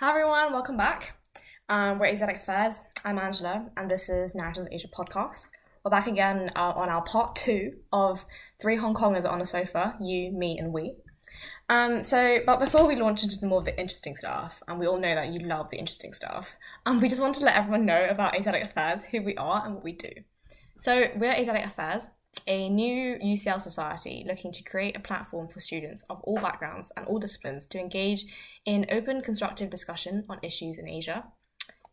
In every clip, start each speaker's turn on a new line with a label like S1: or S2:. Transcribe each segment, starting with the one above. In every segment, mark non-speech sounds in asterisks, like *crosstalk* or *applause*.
S1: Hi everyone, welcome back. Um, we're Asiatic Affairs. I'm Angela, and this is Narratives of Asia podcast. We're back again uh, on our part two of three Hong Kongers on a sofa, you, me, and we. Um, so, but before we launch into the more of the interesting stuff, and we all know that you love the interesting stuff, um, we just want to let everyone know about Asiatic Affairs, who we are, and what we do. So, we're Asiatic Affairs, a new UCL society looking to create a platform for students of all backgrounds and all disciplines to engage in open, constructive discussion on issues in Asia,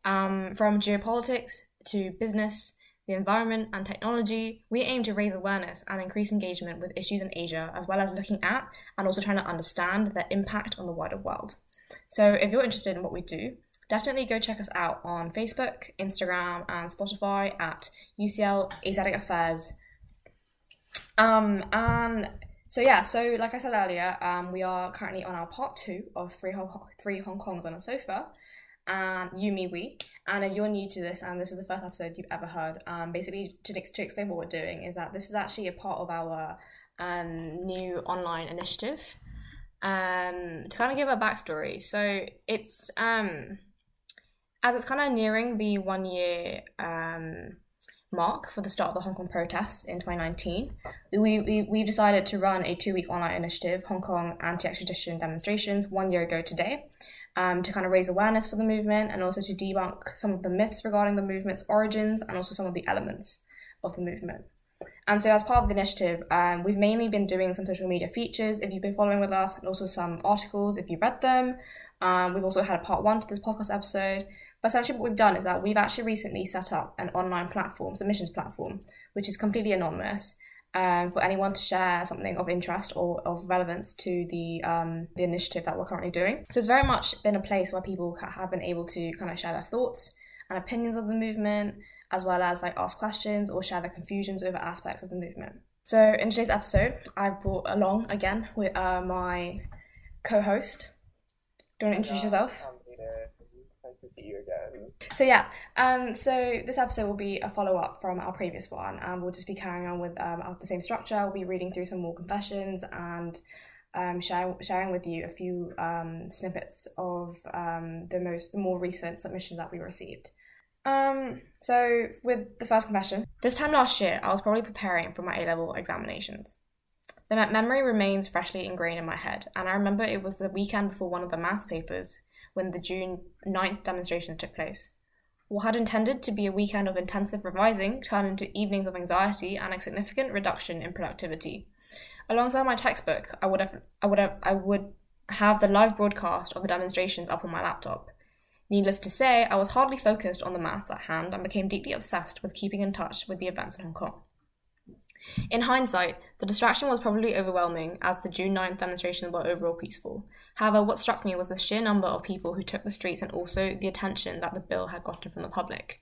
S1: um, from geopolitics to business, the environment, and technology. We aim to raise awareness and increase engagement with issues in Asia, as well as looking at and also trying to understand their impact on the wider world. So, if you're interested in what we do, definitely go check us out on Facebook, Instagram, and Spotify at UCL Asiatic Affairs um, and so yeah, so like I said earlier, um, we are currently on our part two of three Hong three Hong Kongs on a sofa, and you, me, we. And if you're new to this, and this is the first episode you've ever heard, um, basically to to explain what we're doing is that this is actually a part of our um new online initiative. Um, to kind of give a backstory, so it's um, as it's kind of nearing the one year um mark for the start of the Hong Kong protests in 2019, we, we, we've decided to run a two week online initiative, Hong Kong anti extradition demonstrations, one year ago today, um, to kind of raise awareness for the movement and also to debunk some of the myths regarding the movement's origins and also some of the elements of the movement. And so, as part of the initiative, um, we've mainly been doing some social media features if you've been following with us, and also some articles if you've read them. Um, we've also had a part one to this podcast episode, but essentially, what we've done is that we've actually recently set up an online platform, submissions platform, which is completely anonymous um, for anyone to share something of interest or of relevance to the um, the initiative that we're currently doing. So it's very much been a place where people have been able to kind of share their thoughts and opinions of the movement, as well as like ask questions or share their confusions over aspects of the movement. So in today's episode, I brought along again with uh, my co-host. Do you want to introduce yourself?
S2: To see you again.
S1: So yeah, um, so this episode will be a follow up from our previous one, and we'll just be carrying on with um, the same structure. We'll be reading through some more confessions and um, sharing sharing with you a few um, snippets of um, the most the more recent submission that we received. Um, so with the first confession, this time last year, I was probably preparing for my A level examinations. The memory remains freshly ingrained in my head, and I remember it was the weekend before one of the maths papers when the June 9th demonstration took place. What had intended to be a weekend of intensive revising turned into evenings of anxiety and a significant reduction in productivity. Alongside my textbook, I would have, I would have, I would have the live broadcast of the demonstrations up on my laptop. Needless to say, I was hardly focused on the maths at hand and became deeply obsessed with keeping in touch with the events in Hong Kong. In hindsight, the distraction was probably overwhelming as the June 9th demonstrations were overall peaceful. However, what struck me was the sheer number of people who took the streets and also the attention that the bill had gotten from the public.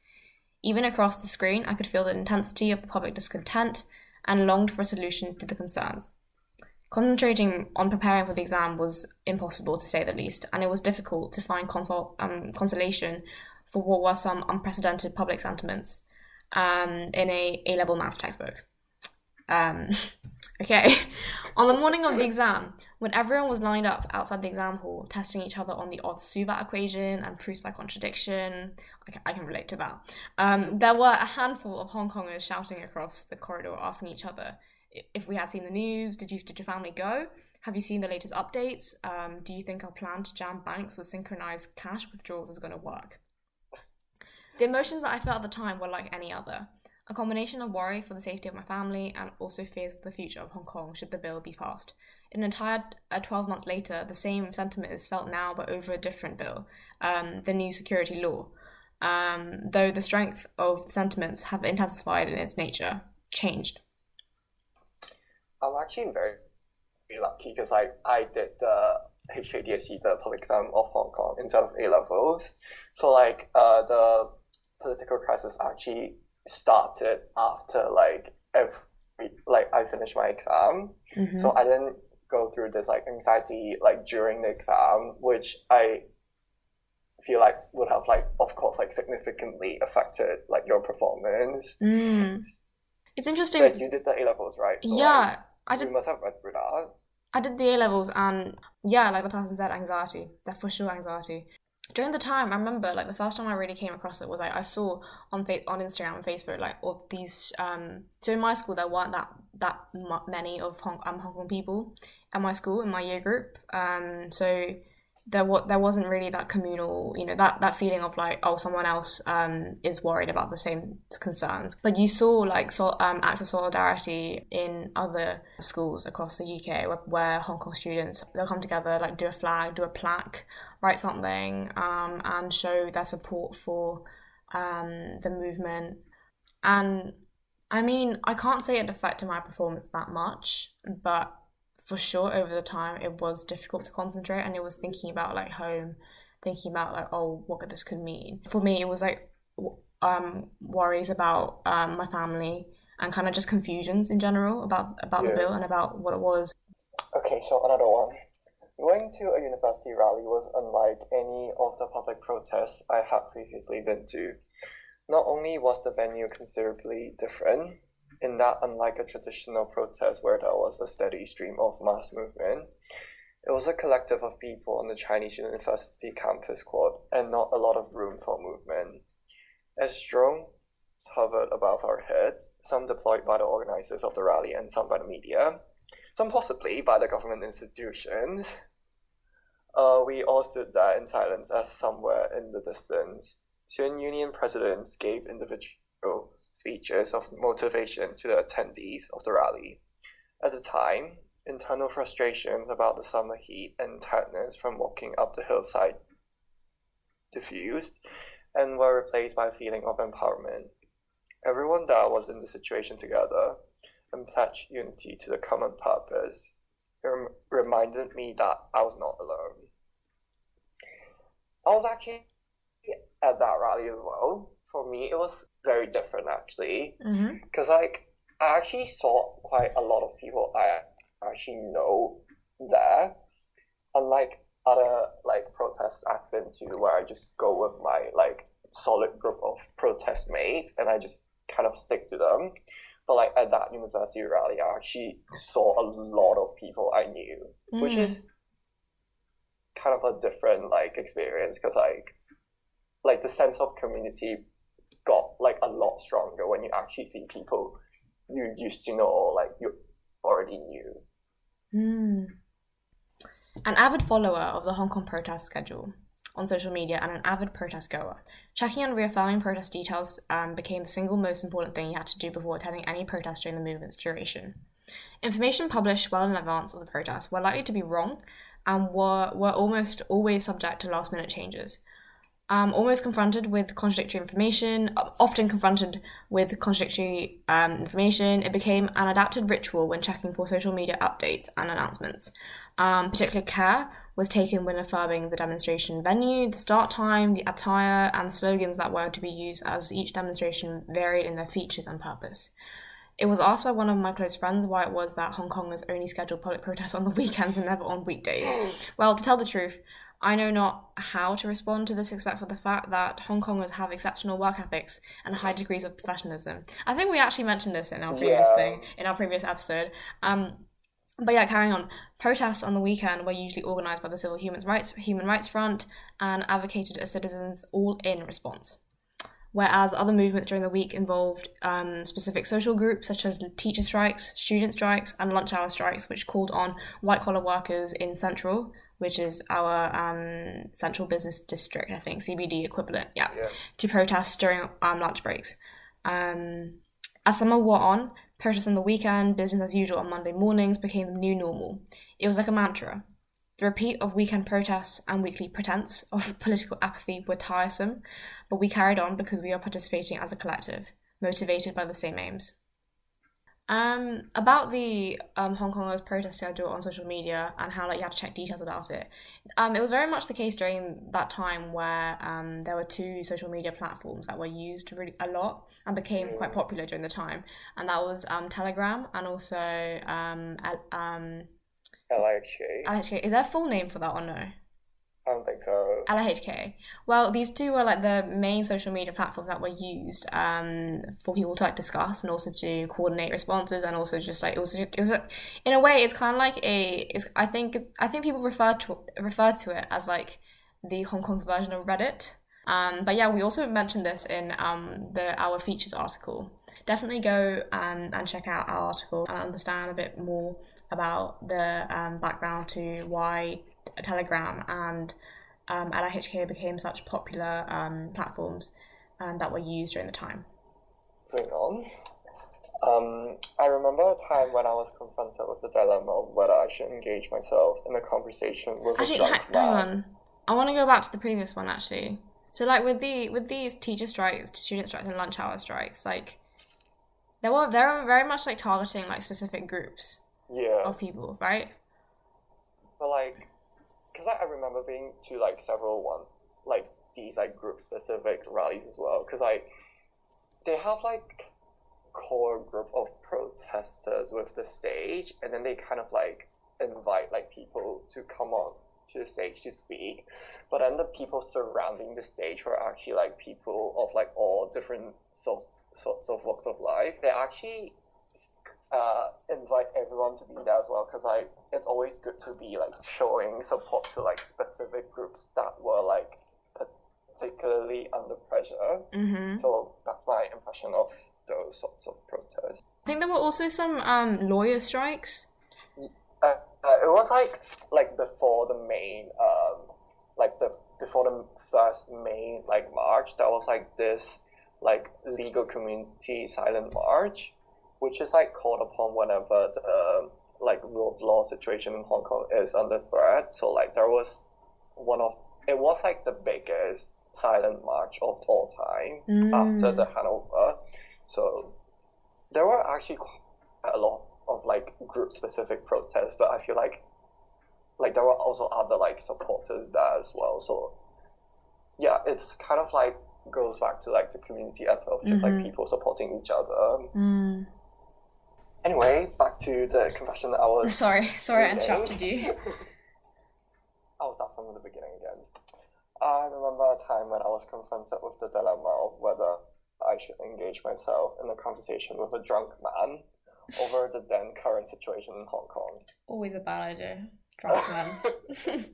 S1: Even across the screen, I could feel the intensity of the public discontent and longed for a solution to the concerns. Concentrating on preparing for the exam was impossible to say the least, and it was difficult to find consol- um, consolation for what were some unprecedented public sentiments um, in a A level math textbook. Um, *laughs* okay. on the morning of the exam, when everyone was lined up outside the exam hall, testing each other on the Auth-Suvat equation and proofs by contradiction, I can, I can relate to that. Um, there were a handful of Hong Kongers shouting across the corridor, asking each other if we had seen the news. Did you did your family go? Have you seen the latest updates? Um, do you think our plan to jam banks with synchronized cash withdrawals is going to work? The emotions that I felt at the time were like any other a combination of worry for the safety of my family and also fears for the future of Hong Kong should the bill be passed. An entire uh, 12 months later, the same sentiment is felt now but over a different bill, um, the new security law. Um, though the strength of sentiments have intensified in its nature, changed.
S2: I'm actually very, very lucky because I, I did the HKDSE, the public exam of Hong Kong, instead of A levels. So, like, uh, the political crisis actually started after like every like I finished my exam. Mm-hmm. So I didn't go through this like anxiety like during the exam, which I feel like would have like of course like significantly affected like your performance.
S1: Mm. It's interesting.
S2: But you did the A levels, right?
S1: So, yeah, like, I did.
S2: You must have read through that.
S1: I did the A levels, and yeah, like the person said, anxiety. That for sure anxiety. During the time, I remember like the first time I really came across it was like I saw on fa- on Instagram and Facebook like all these. Um, so in my school there weren't that that many of Hong, um, Hong Kong people at my school in my year group. Um, so there was there wasn't really that communal, you know, that that feeling of like oh someone else um is worried about the same concerns. But you saw like so um acts of solidarity in other schools across the UK where, where Hong Kong students they'll come together like do a flag, do a plaque, write something, um and show their support for um the movement. And I mean, I can't say it affected my performance that much, but for sure over the time it was difficult to concentrate and it was thinking about like home thinking about like oh what this could mean? For me it was like um worries about um my family and kind of just confusions in general about about yeah. the bill and about what it was.
S2: Okay so another one. Going to a university rally was unlike any of the public protests i had previously been to. Not only was the venue considerably different in that, unlike a traditional protest where there was a steady stream of mass movement, it was a collective of people on the Chinese University campus quad and not a lot of room for movement. As drones hovered above our heads, some deployed by the organizers of the rally and some by the media, some possibly by the government institutions, uh, we all stood there in silence as somewhere in the distance, student union presidents gave individual speeches of motivation to the attendees of the rally. At the time, internal frustrations about the summer heat and tiredness from walking up the hillside diffused and were replaced by a feeling of empowerment. Everyone that was in the situation together and pledged unity to the common purpose. It rem- reminded me that I was not alone. I was actually at that rally as well for me, it was very different actually. Because mm-hmm. like I actually saw quite a lot of people I actually know there, unlike other like protests I've been to where I just go with my like solid group of protest mates and I just kind of stick to them. But like at that university rally, I actually saw a lot of people I knew, mm. which is kind of a different like experience because like like the sense of community got like a lot stronger when you actually see people you used to know or like you already knew.
S1: Mm. An avid follower of the Hong Kong protest schedule on social media and an avid protest goer, checking and reaffirming protest details um, became the single most important thing you had to do before attending any protest during the movement's duration. Information published well in advance of the protest were likely to be wrong and were, were almost always subject to last minute changes um, almost confronted with contradictory information, often confronted with contradictory um, information, it became an adapted ritual when checking for social media updates and announcements. Um, particular care was taken when affirming the demonstration venue, the start time, the attire, and slogans that were to be used as each demonstration varied in their features and purpose. It was asked by one of my close friends why it was that Hong Kongers only scheduled public *laughs* protests on the weekends and never on weekdays. *gasps* Well, to tell the truth, I know not how to respond to this except for the fact that Hong Kongers have exceptional work ethics and high degrees of professionalism. I think we actually mentioned this in our previous yeah. thing, in our previous episode. Um, but yeah, carrying on. Protests on the weekend were usually organised by the Civil Human Rights Human Rights Front and advocated as citizens all in response. Whereas other movements during the week involved um, specific social groups such as teacher strikes, student strikes, and lunch hour strikes, which called on white collar workers in Central, which is our um, central business district, I think, CBD equivalent, yeah, yeah. to protest during um, lunch breaks. Um, as summer wore on, protests on the weekend, business as usual on Monday mornings became the new normal. It was like a mantra. The repeat of weekend protests and weekly pretense of *laughs* political apathy were tiresome, but we carried on because we are participating as a collective, motivated by the same aims. Um, about the um, Hong Kongers protest schedule on social media and how like you had to check details about it. Um, it was very much the case during that time where um, there were two social media platforms that were used really a lot and became quite popular during the time, and that was um, Telegram and also um, um,
S2: LHK.
S1: LHK. Is there a full name for that or no?
S2: I don't think so.
S1: LHK. Well, these two were like the main social media platforms that were used um, for people to like discuss and also to coordinate responses and also just like it was it was a, in a way it's kind of like a it's I think I think people refer to refer to it as like the Hong Kong's version of Reddit. Um, but yeah, we also mentioned this in um, the our features article. Definitely go and, and check out our article and understand a bit more about the um, background to why Telegram and um, LIHK became such popular um, platforms um, that were used during the time.
S2: Bring on. Um, I remember a time when I was confronted with the dilemma of whether I should engage myself in a conversation with
S1: Actually,
S2: a drunk man.
S1: hang on. I want to go back to the previous one actually. So like with the with these teacher strikes, student strikes, and lunch hour strikes, like they were they're very much like targeting like specific groups
S2: Yeah,
S1: of people, right?
S2: but like, cause I, I remember being to like several one like these like group specific rallies as well. Cause like they have like core group of protesters with the stage, and then they kind of like invite like people to come on to the stage to speak. But then the people surrounding the stage were actually like people of like all different sorts sorts of walks of life. They actually uh, invite everyone to be there as well because like it's always good to be like showing support to like specific groups that were like particularly under pressure.
S1: Mm-hmm.
S2: So that's my impression of those sorts of protests.
S1: I think there were also some um, lawyer strikes.
S2: Uh, uh, it was like like before the main um like the before the first main like march there was like this like legal community silent march which is like called upon whenever the like rule of law situation in hong kong is under threat so like there was one of it was like the biggest silent march of all time after
S1: Mm.
S2: the handover so there were actually quite a lot of like group specific protests, but I feel like like there were also other like supporters there as well. So yeah, it's kind of like goes back to like the community effort of just
S1: Mhm.
S2: like people supporting each other.
S1: Mm.
S2: Anyway, back to the confession that I was
S1: Sorry, sorry, I interrupted you. *laughs*
S2: I'll start from the beginning again. I remember a time when I was confronted with the dilemma of whether I should engage myself in a conversation with a drunk man over the then current situation in Hong Kong.
S1: Always a bad idea. Drunk man. *laughs*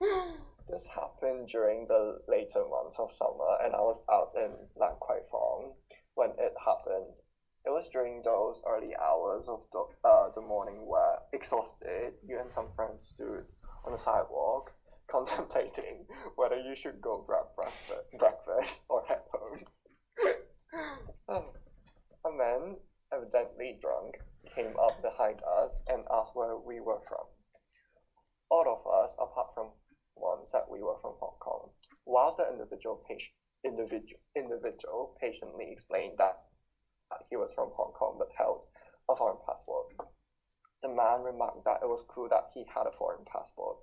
S1: *laughs*
S2: this happened during the later months of summer, and I was out in Lan Kwai Fong when it happened. It was during those early hours of the, uh, the morning where, exhausted, you and some friends stood on the sidewalk *laughs* contemplating whether you should go grab breakfast, or head home. *sighs* A man, evidently drunk, came up behind us and asked where we were from. All of us, apart from one, said we were from Hong Kong, whilst the individual, patient, individual, individual patiently explained that he was from Hong Kong but held a foreign passport. The man remarked that it was cool that he had a foreign passport.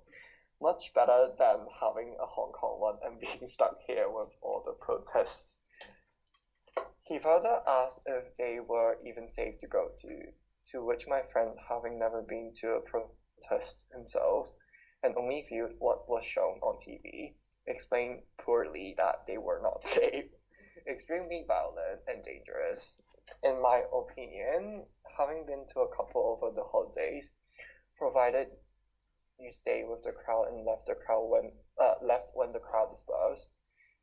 S2: Much better than having a Hong Kong one and *laughs* being stuck here with all the protests. He further asked if they were even safe to go to, to which my friend, having never been to a protest himself and only viewed what was shown on TV, explained poorly that they were not *laughs* safe, extremely violent and dangerous. In my opinion, having been to a couple over the holidays, provided you stay with the crowd and left the crowd when uh, left when the crowd dispersed,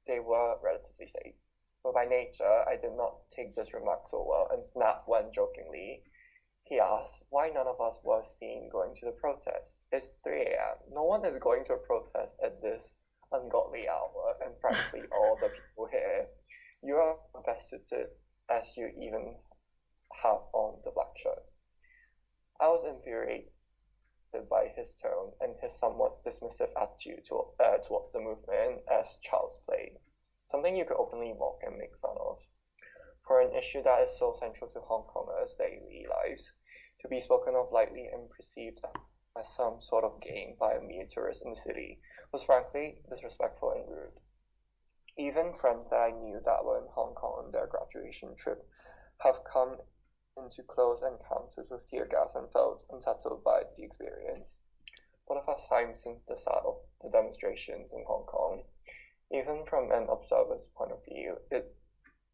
S2: they were relatively safe. But by nature, I did not take this remark so well and snapped when jokingly. He asked why none of us were seen going to the protest. It's 3 a.m. No one is going to a protest at this ungodly hour, and frankly, all the people here, you are best suited as you even have on the black shirt. I was infuriated by his tone and his somewhat dismissive attitude to, uh, towards the movement as child's play, something you could openly mock and make fun of. For an issue that is so central to Hong Kongers' daily lives, to be spoken of lightly and perceived as some sort of game by a mere tourist in the city was frankly disrespectful and rude. Even friends that I knew that were in Hong Kong on their graduation trip have come into close encounters with tear gas and felt unsettled by the experience. For the first time since the start of the demonstrations in Hong Kong, even from an observer's point of view, it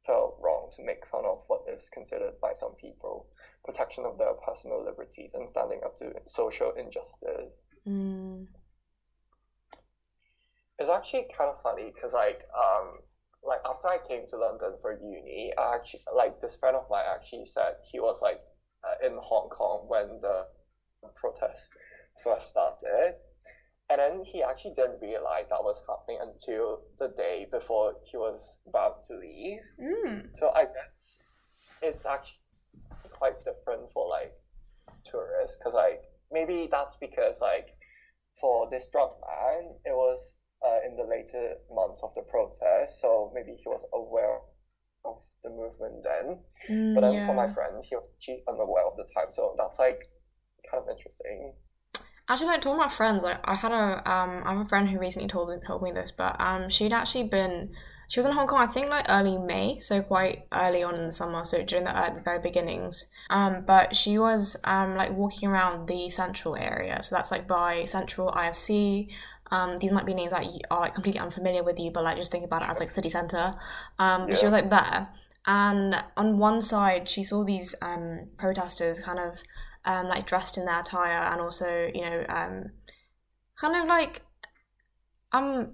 S2: felt wrong to make fun of what is considered by some people protection of their personal liberties and standing up to social injustice.
S1: Mm.
S2: Actually kind of funny because like um like after I came to London for uni, I actually like this friend of mine actually said he was like uh, in Hong Kong when the protests first started, and then he actually didn't realize that was happening until the day before he was about to leave.
S1: Mm.
S2: So I guess it's actually quite different for like tourists because like maybe that's because like for this drunk man it was uh, in the later months of the protest so maybe he was aware of the movement then
S1: Mm,
S2: but then
S1: yeah.
S2: for my friend he was actually unaware of the time so that's like kind of interesting
S1: Actually, like talking about friends, like I had a um, I have a friend who recently told told me this, but um, she'd actually been she was in Hong Kong, I think like early May, so quite early on in the summer, so during the, uh, the very beginnings. Um, but she was um like walking around the central area, so that's like by Central IFC. Um, these might be names that you are like completely unfamiliar with you, but like just think about it as like city center. Um, but she was like there, and on one side she saw these um protesters kind of um, like dressed in their attire and also you know um, kind of like um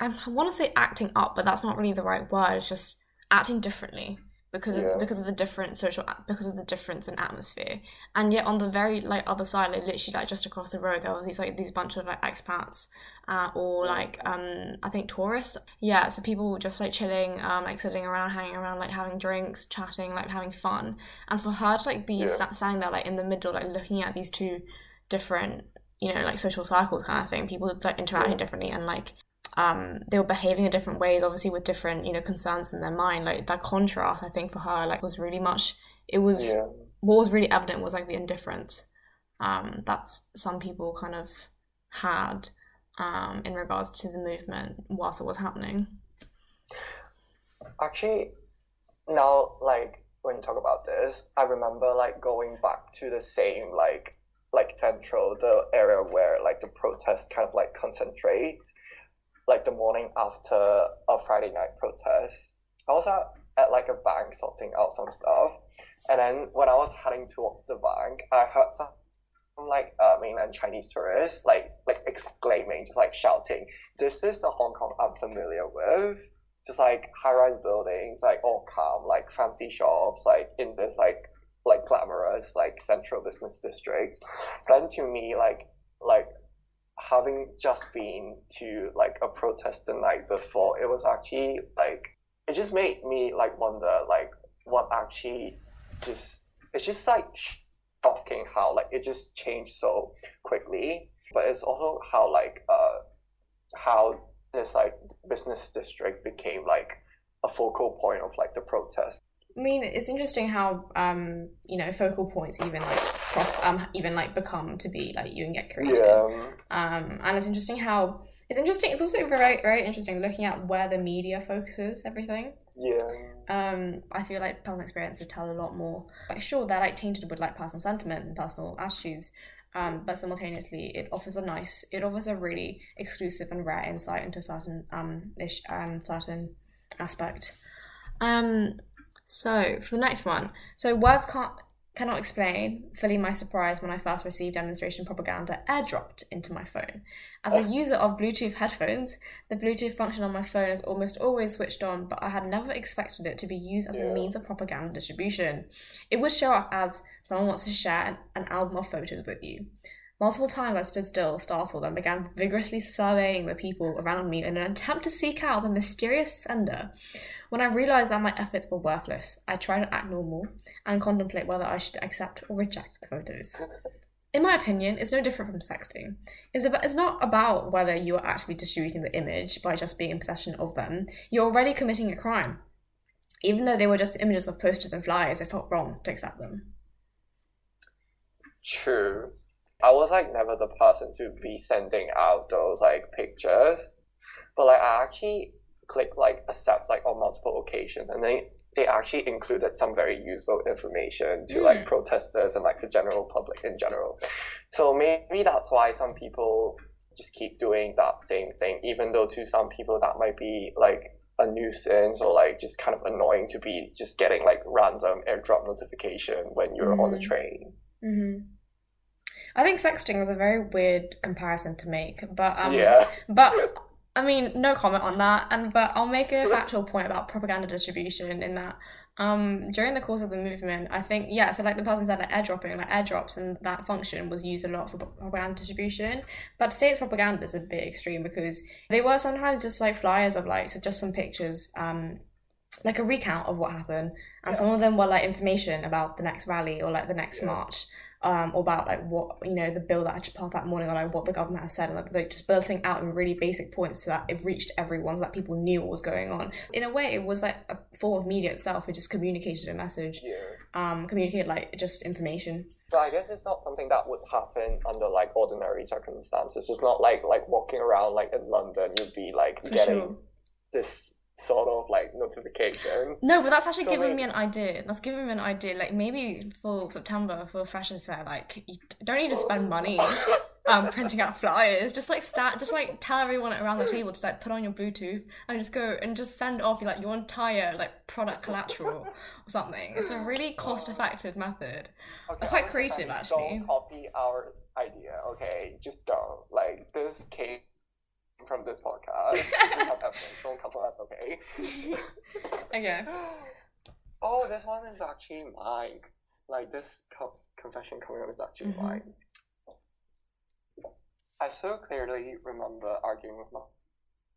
S1: I want to say acting up, but that's not really the right word. It's just acting differently because
S2: Yeah.
S1: of because of the different social because of the difference in atmosphere. And yet on the very like other side, like literally like just across the road, there was these like these bunch of like expats. Uh, or like um, I think tourists, yeah. So people just like chilling, um, like sitting around, hanging around, like having drinks, chatting, like having fun. And for her to like be
S2: Yeah.
S1: sta- standing there, like in the middle, like looking at these two different, you know, like social circles kind of thing. People like interacting
S2: Yeah.
S1: differently and like um they were behaving in different ways, obviously with different, you know, concerns in their mind. Like that contrast, I think for her, like was really much. It was
S2: yeah
S1: what was really evident was like the indifference um that some people kind of had um in regards to the movement whilst it was happening.
S2: Actually, now like when you talk about this, I remember like going back to the same like like central, the area where like the protest kind of like concentrates, like the morning after a Friday night protest. I was at, at like a bank sorting out some stuff, and then when I was heading towards the bank, I heard some like uh, mainland Chinese tourists like like exclaiming, just like shouting, "This is the Hong Kong I'm familiar with." just like high-rise buildings, like all calm, like fancy shops, like in this like like glamorous like central business district. But then to me, like like having just been to like a protest the night before, it was actually like it just made me like wonder like what actually just it's just like shocking how like it just changed so quickly. But it's also how like uh how this like business district became like a focal point of like the protest.
S1: I mean, it's interesting how um you know focal points even like um even like become to be like you and get created.
S2: Yeah,
S1: Um, and it's interesting how it's interesting. It's also very very interesting looking at where the media focuses everything.
S2: yeah,
S1: Um, I feel like personal experiences tell a lot more. Like, sure, they're like tainted with like personal sentiments and personal attitudes, um, but simultaneously, it offers a nice, it offers a really exclusive and rare insight into certain um, ish, um, certain aspect. Um, so for the next one, so words can't cannot explain fully my surprise when I first received demonstration propaganda airdropped into my phone. As a user of Bluetooth headphones, the Bluetooth function on my phone is almost always switched on, but I had never expected it to be used as a means of propaganda distribution. It would show up as someone wants to share an, an album of photos with you. Multiple times I stood still, startled, and began vigorously surveying the people around me in an attempt to seek out the mysterious sender. When I realised that my efforts were worthless, I tried to act normal and contemplate whether I should accept or reject the photos. In my opinion, it's no different from sexting. It's, about, it's not about whether you are actually distributing the image by just being in possession of them. You're already committing a crime. Even though they were just images of posters and flyers, it felt wrong to accept them.
S2: true. I was like never the person to be sending out those like pictures, but like I actually clicked like accept like on multiple occasions, and they they actually included some very useful information to
S1: Mm.
S2: like protesters and like the general public in general. So maybe that's why some people just keep doing that same thing, even though to some people that might be like a nuisance or like just kind of annoying to be just getting like random airdrop notification when you're on the
S1: Mhm.
S2: train.
S1: hmm I think sexting was a very weird comparison to make, but um,
S2: yeah. *laughs*
S1: but I mean, no comment on that. And but I'll make a factual point about propaganda distribution in that um during the course of the movement, I think yeah, so like the person said like airdropping, like airdrops and that function was used a lot for propaganda distribution. But to say it's propaganda is a bit extreme because they were sometimes just like flyers of like so just some pictures, um like a recount of what happened and
S2: Yeah.
S1: some of them were like information about the next rally or like the next
S2: Yeah.
S1: march um, about like what you know the bill that had just passed that morning or like what the government had said and like, like just building out in really basic points so that it reached everyone so that people knew what was going on in a way it was like a form of media itself it just communicated a message
S2: Yeah.
S1: um communicated like just information
S2: But I guess it's not something that would happen under like ordinary circumstances. It's not like like walking around like in London, you'd be like
S1: for
S2: getting
S1: sure
S2: this sort of like notification.
S1: no but that's actually
S2: So,
S1: giving
S2: like-
S1: me an idea that's giving me an idea like maybe for september for freshers fair like you don't need to spend money *laughs* um, printing out flyers. Just like start, just like tell everyone around the table to like put on your Bluetooth and just go and just send off like your entire like product collateral or something. It's a really cost-effective method.
S2: Okay,
S1: quite creative, actually.
S2: Don't copy our idea, okay? Just don't. Like this came from this podcast. *laughs* we have evidence. Don't come for us, okay? *laughs*
S1: Okay. *gasps*
S2: oh, this one is actually mine. Like this co- confession coming up is actually
S1: Mhm.
S2: mine. I so clearly remember arguing with my,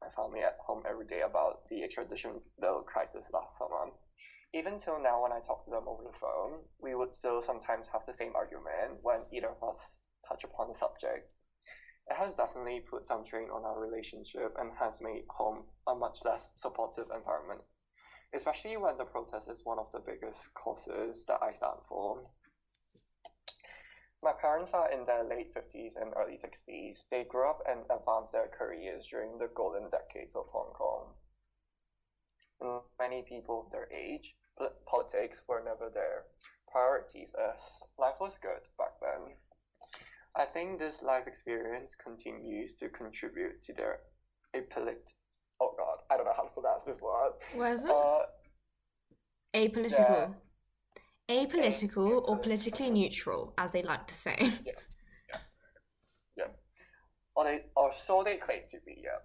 S2: my family at home every day about the extradition bill crisis last summer. Even till now, when I talk to them over the phone, we would still sometimes have the same argument when either of us touch upon the subject. It has definitely put some strain on our relationship and has made home a much less supportive environment, especially when the protest is one of the biggest causes that I stand for. My parents are in their late 50s and early 60s. They grew up and advanced their careers during the golden decades of Hong Kong. And many people of their age, politics were never their priorities as life was good back then. I think this life experience continues to contribute to their apolit. Oh god, I don't know how to pronounce this word.
S1: Where is it?
S2: Uh,
S1: Apolitical. Apolitical or politically neutral, as they like to say.
S2: or they or so they claim to be, yeah.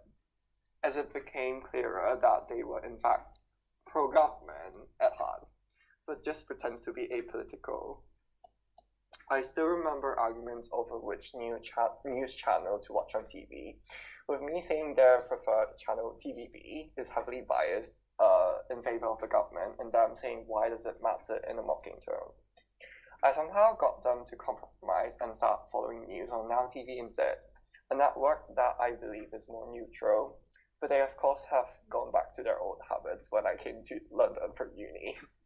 S2: As it became clearer that they were in fact pro-government at heart, but just pretends to be apolitical. I still remember arguments over which new cha- news channel to watch on TV, with me saying their preferred channel TVB is heavily biased uh, in favor of the government, and them saying why does it matter in a mocking tone. I somehow got them to compromise and start following news on Now TV instead, a network that I believe is more neutral, but they of course have gone back to their old habits when I came to London for uni. *laughs*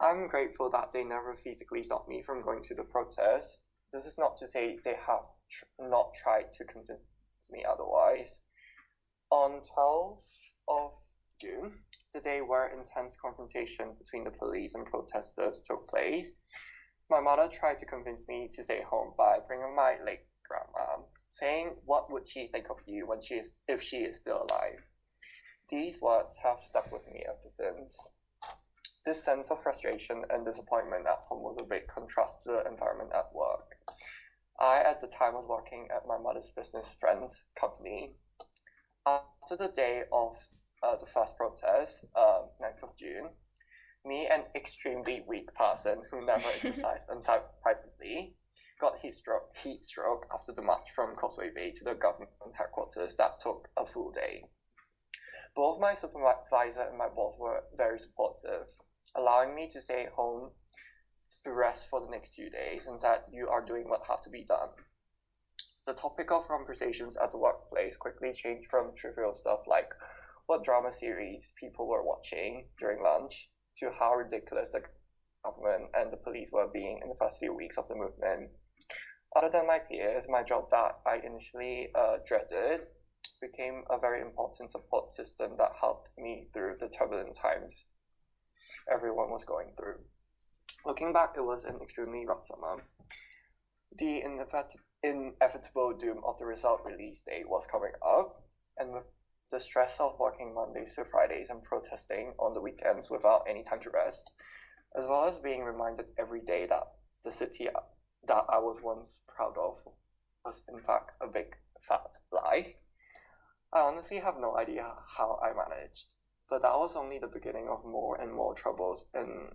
S2: I'm grateful that they never physically stopped me from going to the protests. This is not to say they have tr- not tried to convince me otherwise. On 12th of June, the day where intense confrontation between the police and protesters took place, my mother tried to convince me to stay home by bringing my late grandma, saying, "What would she think of you when she is if she is still alive?" These words have stuck with me ever since. This sense of frustration and disappointment at home was a big contrast to the environment at work. I, at the time, was working at my mother's business friend's company. After the day of uh, the first protest, uh, 9th of June, me, an extremely weak person who never *laughs* exercised unsurprisingly, got heat stroke, heat stroke after the march from Causeway Bay to the government headquarters that took a full day. Both my supervisor and my boss were very supportive, allowing me to stay home to rest for the next few days and that You are doing what had to be done. The topic of conversations at the workplace quickly changed from trivial stuff like what drama series people were watching during lunch to how ridiculous the government and the police were being in the first few weeks of the movement. Other than my peers, my job that I initially uh, dreaded became a very important support system that helped me through the turbulent times everyone was going through. Looking back, it was an extremely rough summer. The inevit- inevitable doom of the result release date was coming up, and with the stress of working Mondays to Fridays and protesting on the weekends without any time to rest, as well as being reminded every day that the city that I was once proud of was in fact a big fat lie. I honestly have no idea how I managed, but that was only the beginning of more and more troubles and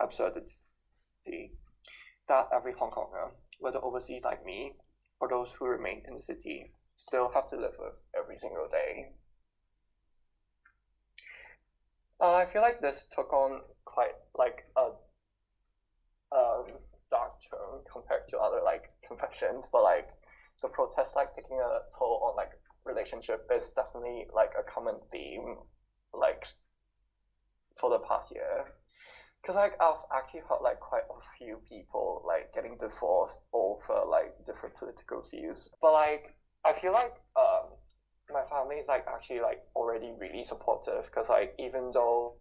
S2: absurdity that every Hong Konger, whether overseas like me or those who remain in the city, still have to live with every single day. Uh, I feel like this took on quite like a um, dark tone compared to other like confessions, but like the protest like taking a toll on like relationship is definitely like a common theme like for the past year. Cause like I've actually heard like quite a few people like getting divorced over like different political views, but like I feel like um my family is like actually like already really supportive because like even though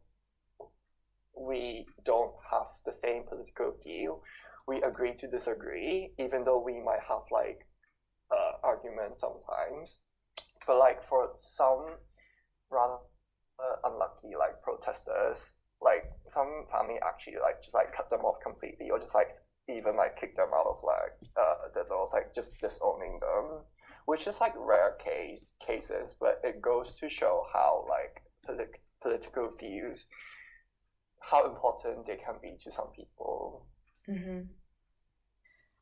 S2: we don't have the same political view, we agree to disagree, even though we might have like uh, arguments sometimes. But like for some rather unlucky like protesters, like some family actually like just like cut them off completely or just like even like kick them out of like uh, the doors, like just disowning them which is like rare case cases, but it goes to show how like polit- political views, how important they can be to some people.
S1: Mm-hmm.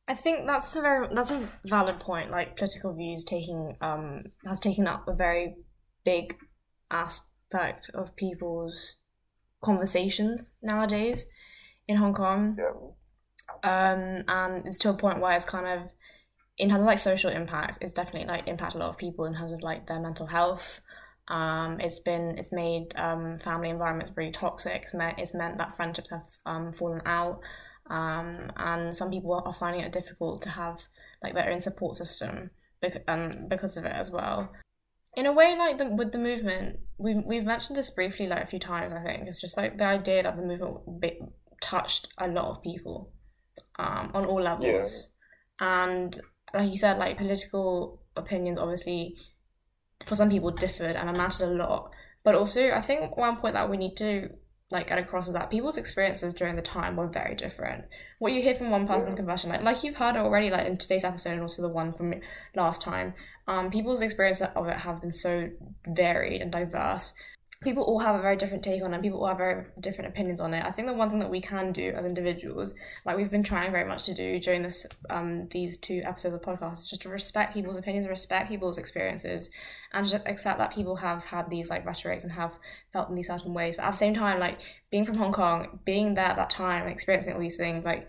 S1: I think that's a very that's a valid point. Like political views taking um has taken up a very big aspect of people's conversations nowadays in Hong Kong.
S2: Yeah.
S1: Um, and it's to a point where it's kind of in terms of like social impacts, it's definitely like impacted a lot of people in terms of like their mental health. Um, it's been it's made um, family environments really toxic. It's meant it's meant that friendships have um, fallen out, um, and some people are finding it difficult to have like their own support system because, um, because of it as well. In a way, like the, with the movement, we've we've mentioned this briefly like a few times. I think it's just like the idea that the movement be, touched a lot of people um, on all levels, yeah. and like you said, like political opinions obviously for some people differed and it mattered a lot. But also, I think one point that we need to like get across is that people's experiences during the time were very different. What you hear from one person's yeah. confession, like like you've heard already, like in today's episode and also the one from last time, um, people's experiences of it have been so varied and diverse people all have a very different take on it people all have very different opinions on it. I think the one thing that we can do as individuals like we've been trying very much to do during this um these two episodes of podcast is just to respect people's opinions respect people's experiences and just accept that people have had these like rhetorics and have felt in these certain ways. But at the same time like being from hong kong being there at that time and experiencing all these things like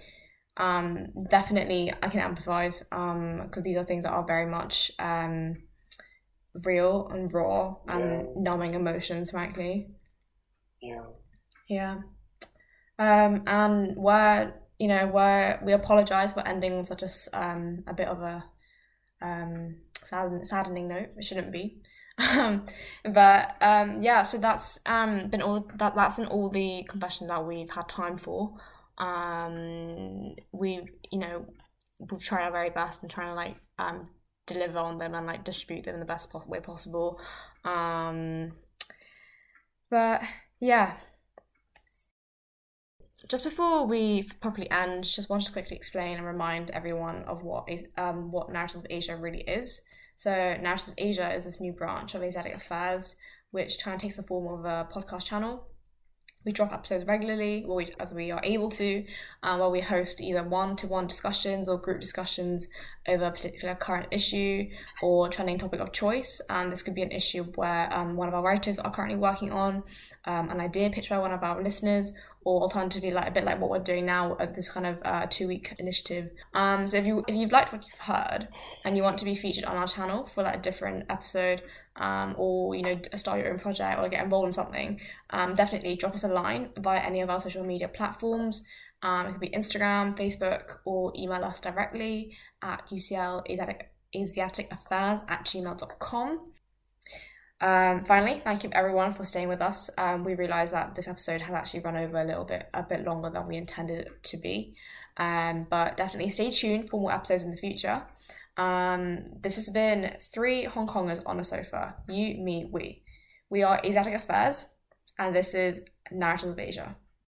S1: um definitely i can empathize um because these are things that are very much um real and raw and yeah. numbing emotions, frankly.
S2: Yeah.
S1: Yeah. Um, and where you know where we apologize for ending on such a um a bit of a um sadden- saddening note. It shouldn't be. Um, but um, yeah, so that's um been all that that's been all the confession that we've had time for. Um, we you know we've tried our very best and trying to like um deliver on them and like distribute them in the best way possible. Um, but yeah. Just before we properly end, just wanted to quickly explain and remind everyone of what is um, what Narratives of Asia really is. So, Narratives of Asia is this new branch of Asiatic Affairs, which kind of takes the form of a podcast channel we drop episodes regularly, or we, as we are able to, um, where we host either one-to-one discussions or group discussions over a particular current issue or trending topic of choice. And this could be an issue where um, one of our writers are currently working on, um, an idea pitched by one of our listeners, or alternatively, like a bit like what we're doing now at this kind of uh, two-week initiative. Um, so if you if you've liked what you've heard and you want to be featured on our channel for like a different episode, um, or you know start your own project or get involved in something, um, definitely drop us a line via any of our social media platforms. Um, it could be Instagram, Facebook, or email us directly at UCL Asiatic Affairs at gmail.com. Um, finally, thank you everyone for staying with us. Um, we realise that this episode has actually run over a little bit, a bit longer than we intended it to be. Um, but definitely stay tuned for more episodes in the future. Um, this has been three Hong Kongers on a sofa. You, me, we. We are Asiatic Affairs, and this is Narratives of Asia.